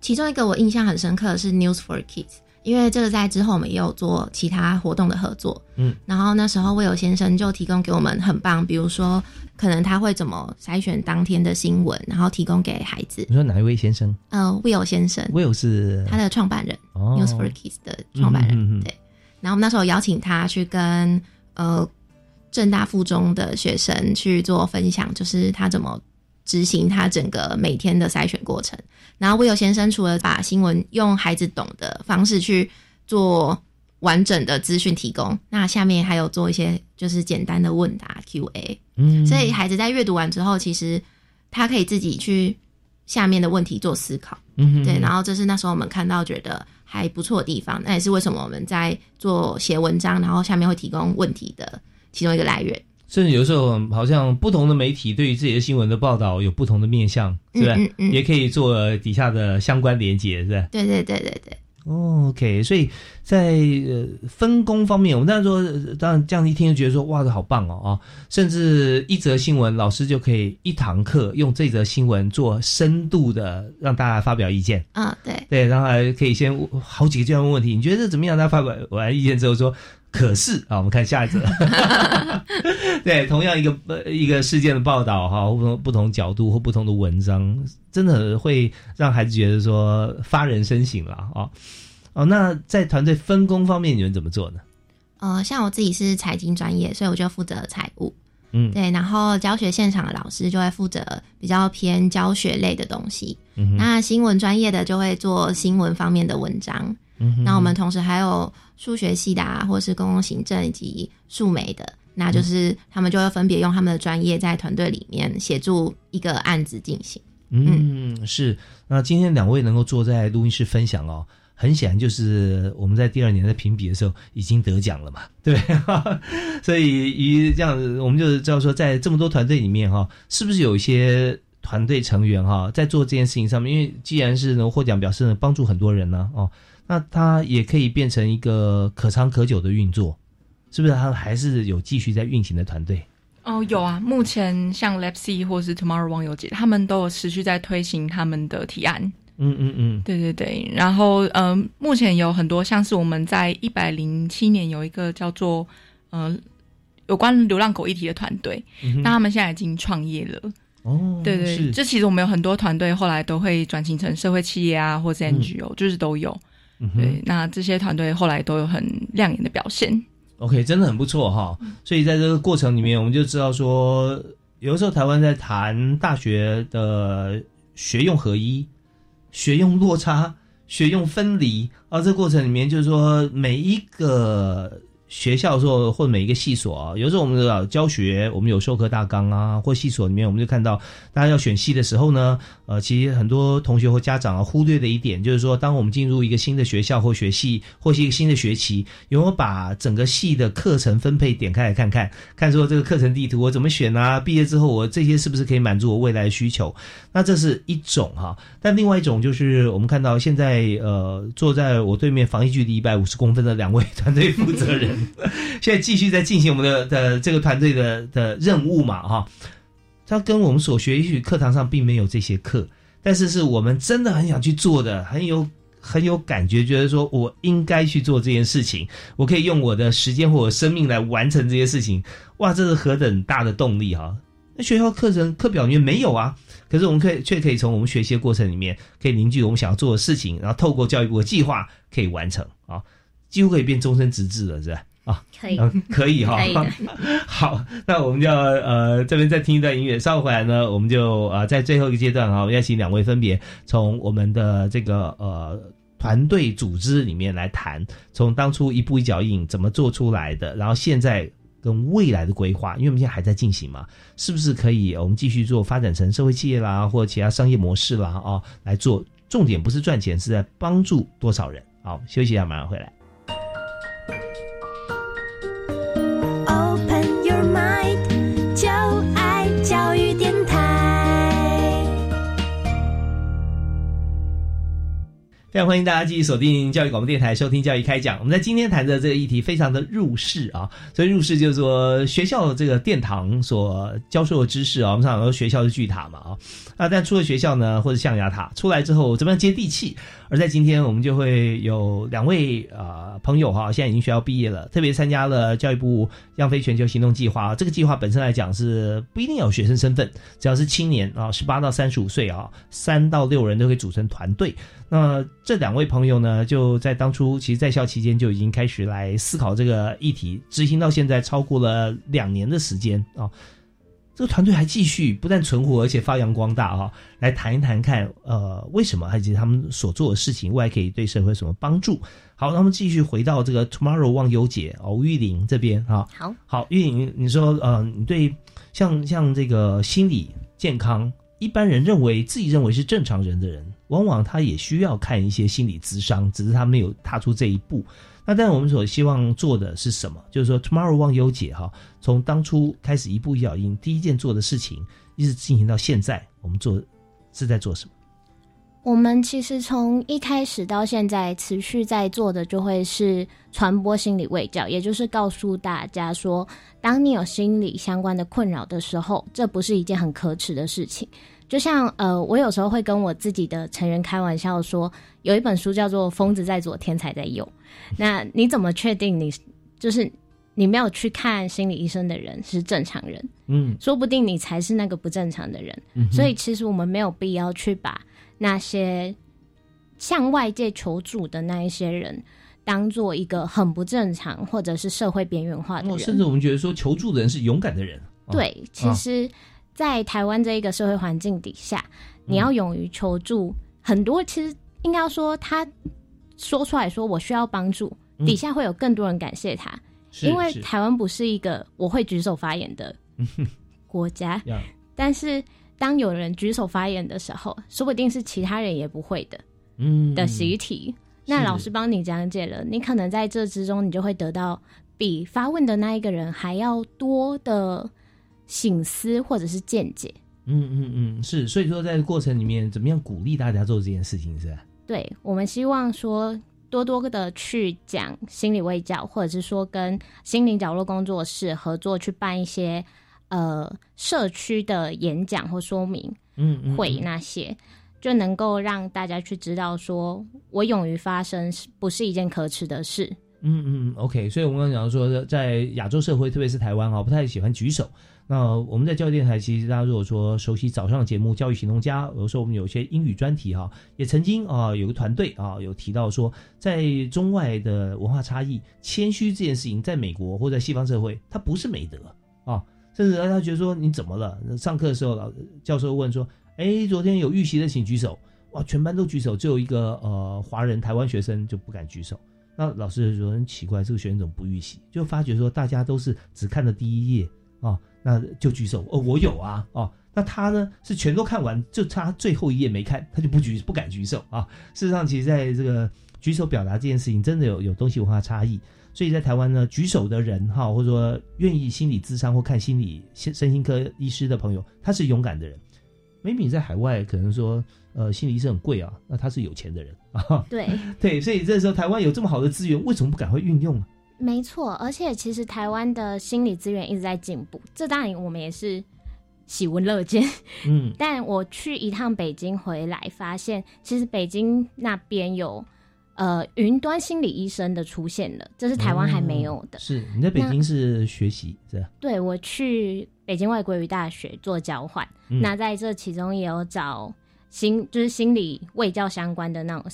其中一个我印象很深刻的是 News for Kids，因为这个在之后我们也有做其他活动的合作。嗯，然后那时候魏友先生就提供给我们很棒，比如说可能他会怎么筛选当天的新闻，然后提供给孩子。你说哪一位先生？呃，Will 先生，Will 是他的创办人、哦 News for Kids 的创办人。嗯嗯嗯对，然后我们那时候邀请他去跟呃正大附中的学生去做分享，就是他怎么执行他整个每天的筛选过程。然后魏友先生除了把新闻用孩子懂的方式去做完整的资讯提供，那下面还有做一些就是简单的问答 Q&A。嗯所以孩子在阅读完之后，其实他可以自己去下面的问题做思考。嗯哼对，然后这是那时候我们看到觉得还不错的地方，那也是为什么我们在做写文章，然后下面会提供问题的其中一个来源。甚至有时候好像不同的媒体对于自己的新闻的报道有不同的面向，是吧？嗯嗯嗯也可以做底下的相关连接，是吧？对对对对对。哦，OK，所以在呃分工方面，我们当然说，呃当然这样一听就觉得说，哇，这好棒哦啊！甚至一则新闻，老师就可以一堂课用这则新闻做深度的让大家发表意见。啊，对对，然后还可以先好几个这样问问题，你觉得这怎么样？大家发表完意见之后说，可是啊，我们看下一则。*laughs* 对，同样一个呃一个事件的报道哈，不同不同角度或不同的文章，真的会让孩子觉得说发人深省了啊。哦，那在团队分工方面，你们怎么做呢？呃，像我自己是财经专业，所以我就负责财务。嗯，对，然后教学现场的老师就会负责比较偏教学类的东西。嗯那新闻专业的就会做新闻方面的文章。嗯那我们同时还有数学系的啊，或是公共行政以及数媒的，那就是他们就会分别用他们的专业在团队里面协助一个案子进行。嗯，是。那今天两位能够坐在录音室分享哦，很显然就是我们在第二年的评比的时候已经得奖了嘛，*laughs* 对不对？所以于这样子，我们就知道说，在这么多团队里面哈，是不是有一些团队成员哈，在做这件事情上面，因为既然是能获奖，表示能帮助很多人呢哦，那它也可以变成一个可长可久的运作，是不是？它还是有继续在运行的团队？哦，有啊，目前像 Lepsy 或是 Tomorrow 网友节，他们都有持续在推行他们的提案。嗯嗯嗯，对对对，然后嗯、呃目前有很多像是我们在一百零七年有一个叫做呃有关流浪狗议题的团队，嗯那他们现在已经创业了。哦，对对，是这其实我们有很多团队后来都会转型成社会企业啊，或是 NGO，、就是都有。嗯对，那这些团队后来都有很亮眼的表现。OK，真的很不错哈。所以在这个过程里面，我们就知道说，有的时候台湾在谈大学的学用合一、学用落差、学用分离啊，这个过程里面就是说每一个。学校说或者每一个系所啊，有时候我们的教学，我们有授课大纲啊，或系所里面，我们就看到大家要选系的时候呢，呃，其实很多同学或家长啊忽略的一点，就是说，当我们进入一个新的学校或学系，或是一个新的学期，有没有把整个系的课程分配点开来看看，看说这个课程地图我怎么选啊？毕业之后我这些是不是可以满足我未来的需求？那这是一种哈，但另外一种就是我们看到现在呃，坐在我对面防疫距离一百五十公分的两位团队负责人。*laughs* 现在继续在进行我们的的这个团队的的任务嘛，哈，它跟我们所学，也许课堂上并没有这些课，但是是我们真的很想去做的，很有很有感觉，觉得说我应该去做这件事情，我可以用我的时间或者生命来完成这些事情，哇，这是何等大的动力哈！那学校课程课表里面没有啊，可是我们可以却可以从我们学习的过程里面，可以凝聚我们想要做的事情，然后透过教育部的计划可以完成啊，几乎可以变终身职志了，是吧？啊，可以呃可以哈、*laughs* 好，那我们就要呃这边再听一段音乐，稍后回来呢，我们就呃在最后一个阶段哈、我邀请两位分别从我们的这个呃团队组织里面来谈，从当初一步一脚印怎么做出来的，然后现在跟未来的规划，因为我们现在还在进行嘛，是不是可以我们继续做发展成社会企业啦，或者其他商业模式啦哦来做，重点不是赚钱，是在帮助多少人。好，休息一下，马上回来。非常欢迎大家继续锁定教育广播电台，收听教育开讲。我们在今天谈的这个议题非常的入世啊，所以入世就是说学校这个殿堂所教授的知识啊，我们常常说学校是巨塔嘛啊，啊，但出了学校呢，或者象牙塔出来之后，怎么样接地气？而在今天，我们就会有两位呃朋友哈，现在已经学校毕业了，特别参加了教育部让飞全球行动计划。这个计划本身来讲是不一定有学生身份，只要是青年啊，十八到三十五岁啊，三到六人都可以组成团队。那这两位朋友呢，就在当初其实在校期间就已经开始来思考这个议题，执行到现在超过了两年的时间啊。这个团队还继续不但存活，而且发扬光大哈、来谈一谈看，呃，为什么，以及他们所做的事情未来可以对社会有什么帮助？好，那我们继续回到这个 Tomorrow 忘忧节哦，吴玉玲这边哈、好，好，玉玲，你说呃，你对像像这个心理健康，一般人认为自己认为是正常人的人，往往他也需要看一些心理咨商，只是他没有踏出这一步。那但我们所希望做的是什么？就是说，Tomorrow 忘忧节哈，从当初开始一步一脚印，第一件做的事情，一直进行到现在，我们做是在做什么？我们其实从一开始到现在，持续在做的就会是传播心理卫教，也就是告诉大家说，当你有心理相关的困扰的时候，这不是一件很可耻的事情。就像呃，我有时候会跟我自己的成员开玩笑说，有一本书叫做《疯子在左，天才在右》。*laughs* 那你怎么确定你就是你没有去看心理医生的人是正常人？嗯说不定你才是那个不正常的人。嗯所以其实我们没有必要去把那些向外界求助的那一些人当做一个很不正常或者是社会边缘化的人，甚至我们觉得说求助的人是勇敢的人。对，其实，在台湾这一个社会环境底下，你要勇于求助，很多其实应该说他说出来说我需要帮助，底下会有更多人感谢他，因为台湾不是一个我会举手发言的 *laughs* 国家，但是当有人举手发言的时候，说不定是其他人也不会的，嗯的习题。那老师帮你讲解了，你可能在这之中，你就会得到比发问的那一个人还要多的醒思或者是见解。嗯嗯嗯，是。所以说，在过程里面，怎么样鼓励大家做这件事情，是吧？对，我们希望说多多的去讲心理卫教，或者是说跟心灵角落工作室合作去办一些呃社区的演讲或说明嗯会那些。就能够让大家去知道，说我勇于发声，是不是一件可耻的事？嗯嗯，OK。所以我们刚刚讲说，在亚洲社会，特别是台湾啊，不太喜欢举手。那我们在教育电台，其实大家如果说熟悉早上的节目《教育行动家》，有时候我们有一些英语专题哈，也曾经啊有个团队啊有提到说，在中外的文化差异，谦虚这件事情，在美国或在西方社会，它不是美德啊，甚至大家觉得说你怎么了？上课的时候，老教授问说。哎，昨天有预习的请举手，哇，全班都举手，只有一个呃华人台湾学生就不敢举手。那老师就说很奇怪，这个学生怎么不预习？就发觉说大家都是只看了第一页啊，那就举手。哦，我有啊，哦，那他呢是全都看完，就差最后一页没看，他就不举不敢举手啊。事实上，其实在这个举手表达这件事情，真的有有东西文化差异。所以在台湾呢，举手的人哈，或者说愿意心理咨商或看心理身身心科医师的朋友，他是勇敢的人。美米在海外可能说，呃，心理医生很贵啊，那他是有钱的人啊。*laughs* 对对，所以这时候台湾有这么好的资源，为什么不赶快运用呢？没错，而且其实台湾的心理资源一直在进步，这当然我们也是喜闻乐见。嗯，*laughs* 但我去一趟北京回来，发现其实北京那边有呃云端心理医生的出现了，这是台湾还没有的。是你在北京是学习是？对，我去。北京外国语大学做交换，那在这其中也有找心就是心理卫教相关的那种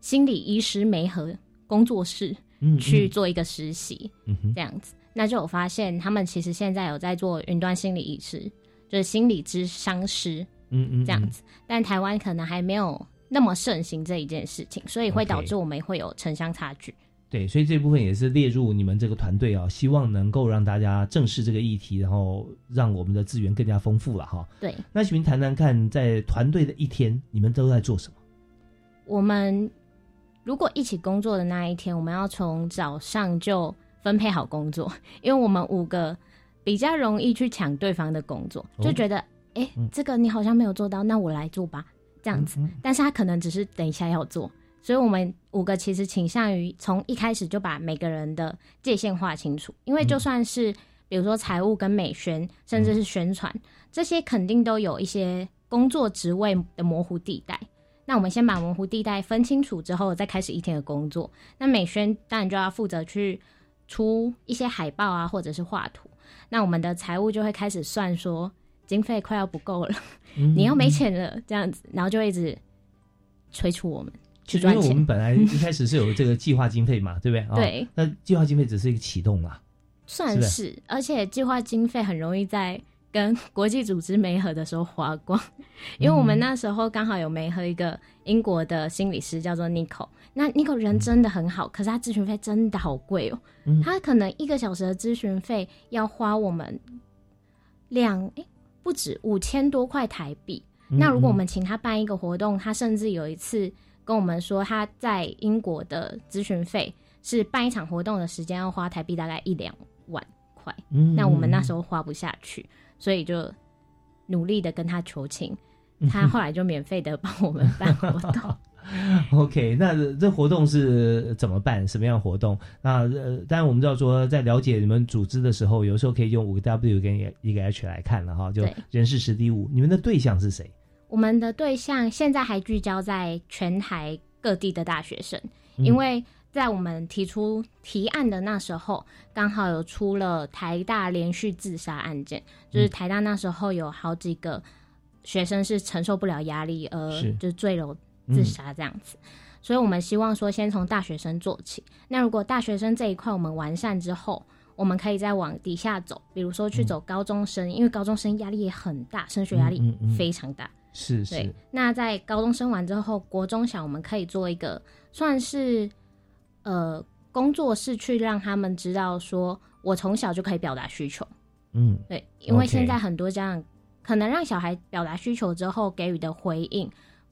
心理医师媒合工作室去做一个实习，这样子，那就有发现他们其实现在有在做云端心理医师，就是心理咨商师，嗯嗯，这样子，但台湾可能还没有那么盛行这一件事情，所以会导致我们会有城乡差距。对，所以这部分也是列入你们这个团队啊，希望能够让大家正视这个议题，然后让我们的资源更加丰富了哈。对，那请您谈谈看，在团队的一天，你们都在做什么？我们如果一起工作的那一天，我们要从早上就分配好工作，因为我们五个比较容易去抢对方的工作，就觉得哎，这个你好像没有做到，那我来做吧，这样子。但是他可能只是等一下要做。所以，我们五个其实倾向于从一开始就把每个人的界限划清楚，因为就算是比如说财务跟美宣，甚至是宣传，这些肯定都有一些工作职位的模糊地带。那我们先把模糊地带分清楚之后，再开始一天的工作。那美宣当然就要负责去出一些海报啊，或者是画图。那我们的财务就会开始算说经费快要不够了，*laughs* 你要没钱了这样子，然后就一直催促我们。其实，因为我们本来 *laughs* 一开始是有这个计划经费嘛，对不对？对。那计划经费只是一个启动啦，算是。而且计划经费很容易在跟国际组织媒合的时候花光，*laughs* 因为我们那时候刚好有媒合一个英国的心理师叫做 Nico，那 Nico 人真的很好，可是他咨询费真的好贵哦。他可能一个小时的咨询费要花我们两哎不止五千多块台币。那如果我们请他办一个活动，他甚至有一次。跟我们说他在英国的咨询费是办一场活动的时间要花台币大概一两万块，那我们那时候花不下去，所以就努力的跟他求情，*laughs* 他后来就免费的帮我们办活动。*laughs* OK，那这活动是怎么办？什么样活动？那呃，当然我们知道说，在了解你们组织的时候，有时候可以用五个 W 跟一个 H 来看了哈，就人事实地物，你们的对象是谁？我们的对象现在还聚焦在全台各地的大学生，因为在我们提出提案的那时候，刚好有出了台大连续自杀案件，就是台大那时候有好几个学生是承受不了压力而就坠楼自杀这样子，所以我们希望说先从大学生做起。那如果大学生这一块我们完善之后，我们可以再往底下走，比如说去走高中生，因为高中生压力也很大，升学压力非常大。是对是，，那在高中生完之后，国中小我们可以做一个算是呃工作室，去让他们知道说，我从小就可以表达需求。嗯，对，因为现在很多家长可能让小孩表达需求之后给予的回应，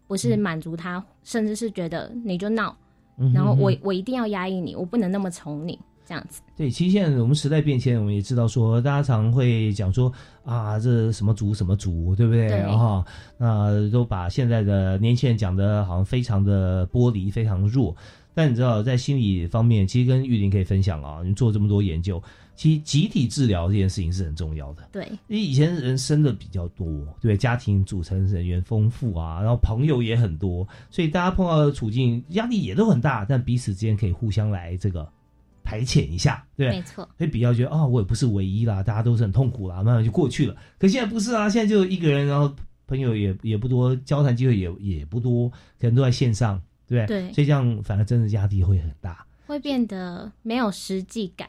不是满足他，甚至是觉得你就闹，嗯然后我我一定要压抑你，我不能那么宠你，这样子。对，其实现在我们时代变迁，我们也知道说，大家常会讲说啊，这什么族什么族，对不对？对啊，那都把现在的年轻人讲的好像非常的剥离，非常弱。但你知道，在心理方面，其实跟玉林可以分享啊，你做这么多研究，其实集体治疗这件事情是很重要的。对，因为以前人生的比较多，对，家庭组成人员丰富啊，然后朋友也很多，所以大家碰到的处境压力也都很大，但彼此之间可以互相来这个排遣一下，对，没错。所以比较觉得啊、我也不是唯一啦，大家都是很痛苦啦，慢慢就过去了。可现在不是啊，现在就一个人，然后朋友也也不多，交谈机会也也不多，可能都在线上，对不对？对所以这样反而真的压力会很大。会变得没有实际感。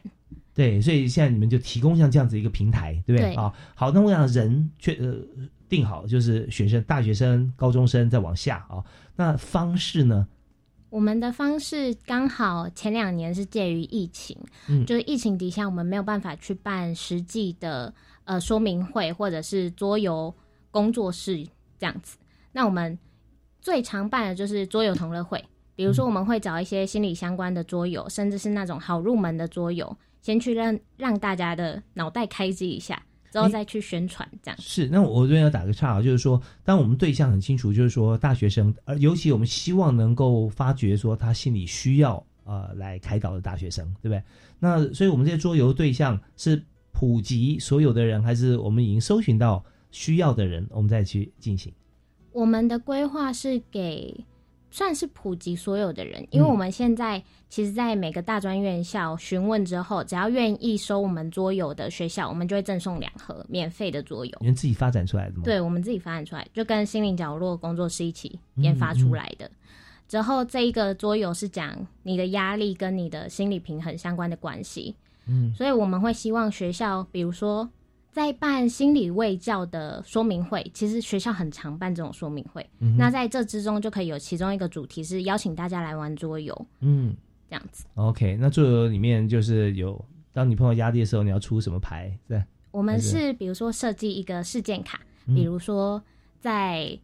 对，所以现在你们就提供像这样子一个平台，对不对？对啊，好，那我想人确呃定好，就是学生、大学生、高中生再往下啊。那方式呢？我们的方式刚好前两年是介于疫情，嗯就是疫情底下我们没有办法去办实际的呃说明会或者是桌游工作室这样子。那我们最常办的就是桌游同乐会，比如说我们会找一些心理相关的桌游，甚至是那种好入门的桌游，先去让让大家的脑袋开机一下，之后再去宣传这样。是，那我这边要打个岔啊，就是说，当我们对象很清楚，就是说大学生，而尤其我们希望能够发掘说他心里需要呃来开导的大学生，对不对？那所以我们这些桌游对象是普及所有的人，还是我们已经搜寻到需要的人，我们再去进行？我们的规划是给算是普及所有的人，因为嗯我们现在其实，在每个大专院校询问之后，只要愿意收我们桌游的学校，我们就会赠送两盒免费的桌游。你们自己发展出来的吗？对，我们自己发展出来，就跟心灵角落工作室一起研发出来的。之后这一个桌游是讲你的压力跟你的心理平衡相关的关系，嗯，所以我们会希望学校，比如说在办心理卫教的说明会，其实学校很常办这种说明会。嗯那在这之中就可以有其中一个主题是邀请大家来玩桌游，嗯这样子。，OK，那桌游里面就是有，当你碰到压力的时候，你要出什么牌？对，我们是是比如说设计一个事件卡，嗯比如说在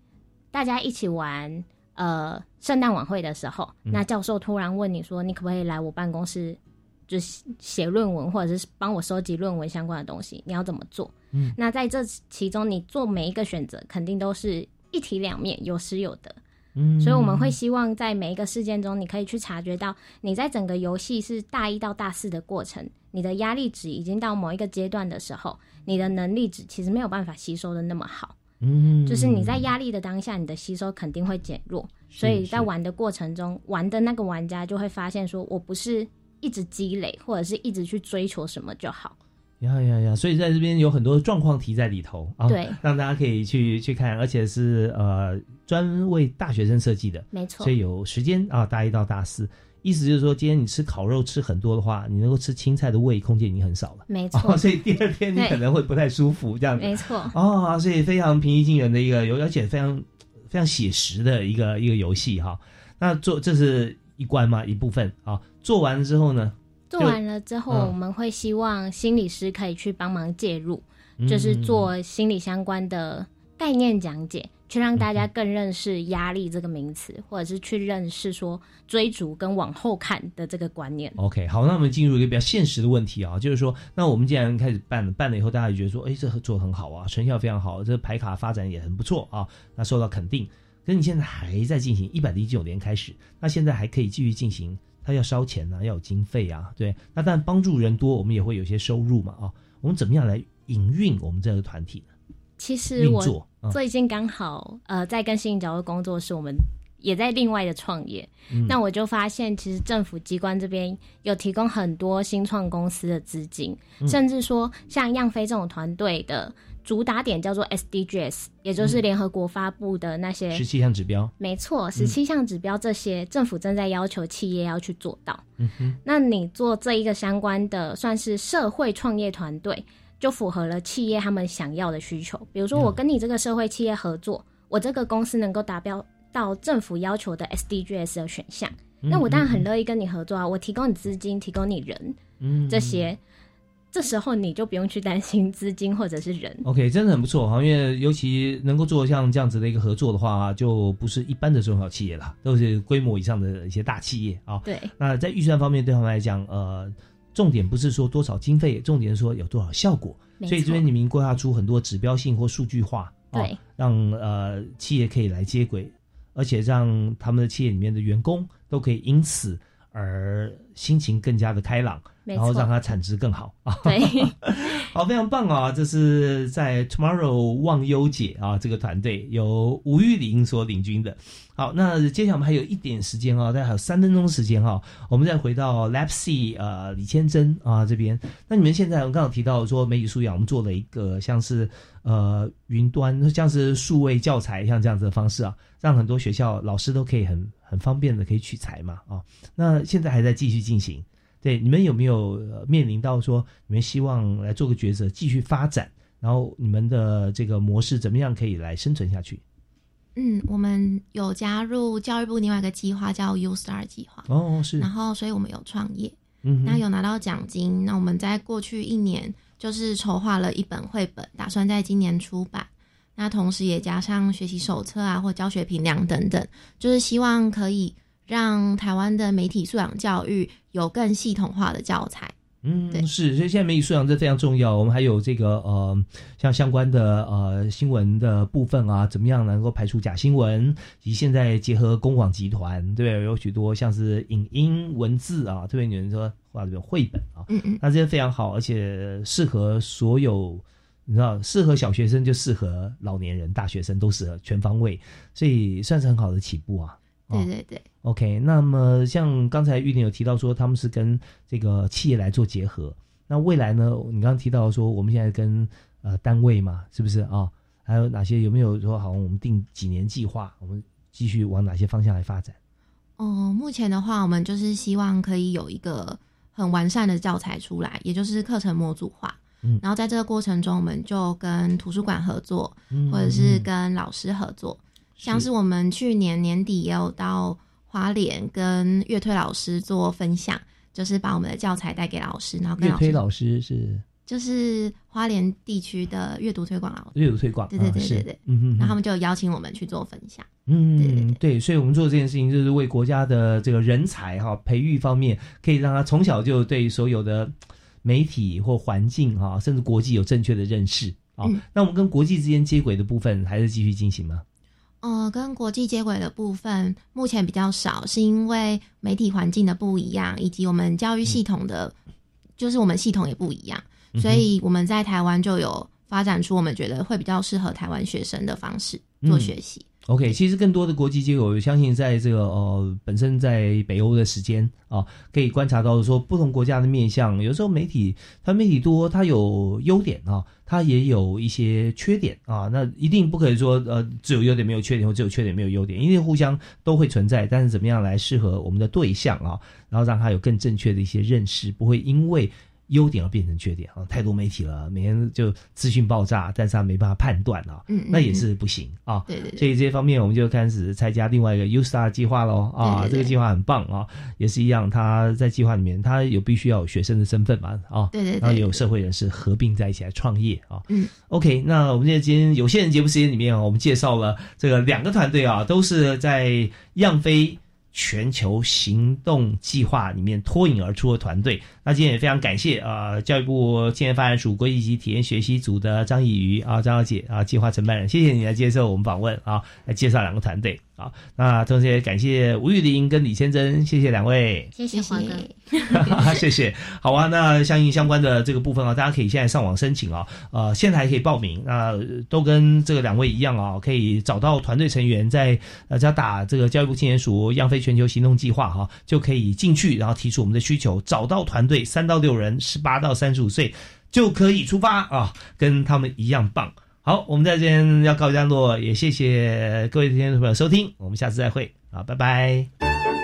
大家一起玩呃圣诞晚会的时候，嗯那教授突然问你说，你可不可以来我办公室，就是写论文或者是帮我收集论文相关的东西，你要怎么做？嗯那在这其中，你做每一个选择，肯定都是一体两面，有失有得。嗯所以我们会希望在每一个事件中，你可以去察觉到，你在整个游戏是大一到大四的过程，你的压力值已经到某一个阶段的时候，你的能力值其实没有办法吸收的那么好。嗯，就是你在压力的当下，你的吸收肯定会减弱，所以在玩的过程中，玩的那个玩家就会发现，说我不是一直积累，或者是一直去追求什么就好。呀呀呀！所以在这边有很多状况题在里头啊，对。让大家可以去去看，而且是呃专为大学生设计的，没错。所以有时间啊，大一到大四，意思就是说，今天你吃烤肉吃很多的话，你能够吃青菜的胃空间已经很少了，没错。*laughs* 哦所以第二天你可能会不太舒服，这样子，没错。哦，所以非常平易近人的一个游，而且非常非常写实的一个一个游戏哈。那做这是一关嘛一部分啊，做完之后呢，做完了之后，嗯我们会希望心理师可以去帮忙介入，嗯就是做心理相关的概念讲解，去让大家嗯更认识压力这个名词，或者是去认识说追逐跟往后看的这个观念。OK，好，那我们进入一个比较现实的问题啊，就是说，那我们既然开始办了，办了以后，大家也觉得说，哎，这做的很好啊，成效非常好，这牌卡发展也很不错啊，那受到肯定。可是你现在还在进行，一百零九年开始，那现在还可以继续进行，它要烧钱啊，要有经费啊，对。那但帮助人多，我们也会有些收入嘛啊，我们怎么样来营运我们这个团体呢？其实我最近刚好、呃在跟新角落工作室，我们也在另外的创业。嗯那我就发现，其实政府机关这边有提供很多新创公司的资金，嗯甚至说像样飞这种团队的主打点叫做 SDGs，也就是联合国发布的那些十七项指标。没错，十七项指标这些政府正在要求企业要去做到。嗯哼，那你做这一个相关的，算是社会创业团队，就符合了企业他们想要的需求。比如说，我跟你这个社会企业合作，我这个公司能够达标到政府要求的 SDGs 的选项，那我当然很乐意跟你合作啊。我提供你资金，提供你人，嗯，这些。这时候你就不用去担心资金或者是人。OK，真的很不错哈，因为尤其能够做像这样子的一个合作的话，就不是一般的中小企业了，都是规模以上的一些大企业啊。对。那在预算方面，对他们来讲，呃，重点不是说多少经费，重点是说有多少效果。所以这边你们规划出很多指标性或数据化，对，让呃企业可以来接轨，而且让他们的企业里面的员工都可以因此而心情更加的开朗。然后让它产值更好啊！*laughs* 对，*laughs* 好，非常棒啊！这是在 Tomorrow 忘忧姐啊，这个团队由吴玉玲所领军的。好，那接下来我们还有一点时间啊，大概还有三分钟时间哈，我们再回到 Lab C 呃李千珍啊这边。那你们现在我刚刚提到说媒体素养，我们做了一个像是呃云端，像是数位教材，像这样子的方式啊，让很多学校老师都可以很很方便的可以取材嘛啊。那现在还在继续进行。对，你们有没有面临到说，你们希望来做个抉择，继续发展，然后你们的这个模式怎么样可以来生存下去？嗯，我们有加入教育部另外一个计划叫 U Star 计划哦，是，然后所以我们有创业，嗯，那有拿到奖金，那我们在过去一年就是筹划了一本绘本，打算在今年出版，那同时也加上学习手册啊或教学评量等等，就是希望可以。让台湾的媒体素养教育有更系统化的教材。嗯，是，所以现在媒体素养这非常重要。我们还有这个呃，像相关的呃新闻的部分啊，怎么样能够排除假新闻？以及现在结合公广集团，对不对？有许多像是影音文字啊，特别有人说画这种绘本啊，嗯嗯，那这些非常好，而且适合所有，你知道，适合小学生就适合老年人，大学生都适合，全方位，所以算是很好的起步啊。对对对，OK。那么像刚才玉玲有提到说，他们是跟这个企业来做结合。那未来呢？你刚刚提到说，我们现在跟呃单位嘛，是不是啊？还有哪些？有没有说好？我们定几年计划？我们继续往哪些方向来发展？哦，目前的话，我们就是希望可以有一个很完善的教材出来，也就是课程模组化。嗯，然后在这个过程中，我们就跟图书馆合作，或者是跟老师合作。像是。我们去年年底也有到花莲跟乐推老师做分享，就是把我们的教材带给老师，然后跟乐推老师是？就是花莲地区的阅读推广老师，阅读推广，对对对对对，嗯嗯，然后他们就邀请我们去做分享，嗯对对对，所以我们做这件事情就是为国家的这个人才哈培育方面，可以让他从小就对所有的媒体或环境哈，甚至国际有正确的认识啊。那我们跟国际之间接轨的部分还是继续进行吗？呃，跟国际接轨的部分目前比较少，是因为媒体环境的不一样，以及我们教育系统的，就是我们系统也不一样，所以我们在台湾就有发展出我们觉得会比较适合台湾学生的方式做学习。OK，其实更多的国际接轨，我相信在这个呃本身在北欧的时间啊，可以观察到说不同国家的面相，有时候媒体它媒体多，它有优点啊，它也有一些缺点啊。那一定不可以说呃只有优点没有缺点，或只有缺点没有优点，因为互相都会存在。但是怎么样来适合我们的对象啊，然后让他有更正确的一些认识，不会因为。优点而变成缺点啊！太多媒体了，每天就资讯爆炸，但是他没办法判断啊，嗯，那也是不行啊。对对。所以这些方面，我们就开始参加另外一个 U Star 计划喽啊！这个计划很棒啊，也是一样，他在计划里面，他有必须要有学生的身份嘛啊，对对。然后也有社会人士合并在一起来创业啊。嗯。OK，那我们现在今天有限的节目时间里面啊，我们介绍了这个两个团队啊，都是在样飞。全球行动计划里面脱颖而出的团队，那今天也非常感谢啊，教育部青年发展署国际级体验学习组的张以瑜啊，张小姐啊，计划承办人，谢谢你来接受我们访问啊，来介绍两个团队。好，那同时也感谢吴玉玲跟李先珍，谢谢两位，谢谢华哥，*laughs* 谢谢。好啊，那相应相关的这个部分啊，大家可以现在上网申请啊，呃，现在还可以报名，那都跟这个两位一样啊，可以找到团队成员，在呃只要打这个教育部青年署样飞全球行动计划哈，就可以进去，然后提出我们的需求，找到团队三到六人，十八到三十五岁就可以出发啊，跟他们一样棒。好，我们在这边要告一段落，也谢谢各位听众朋友收听，我们下次再会，好，拜拜。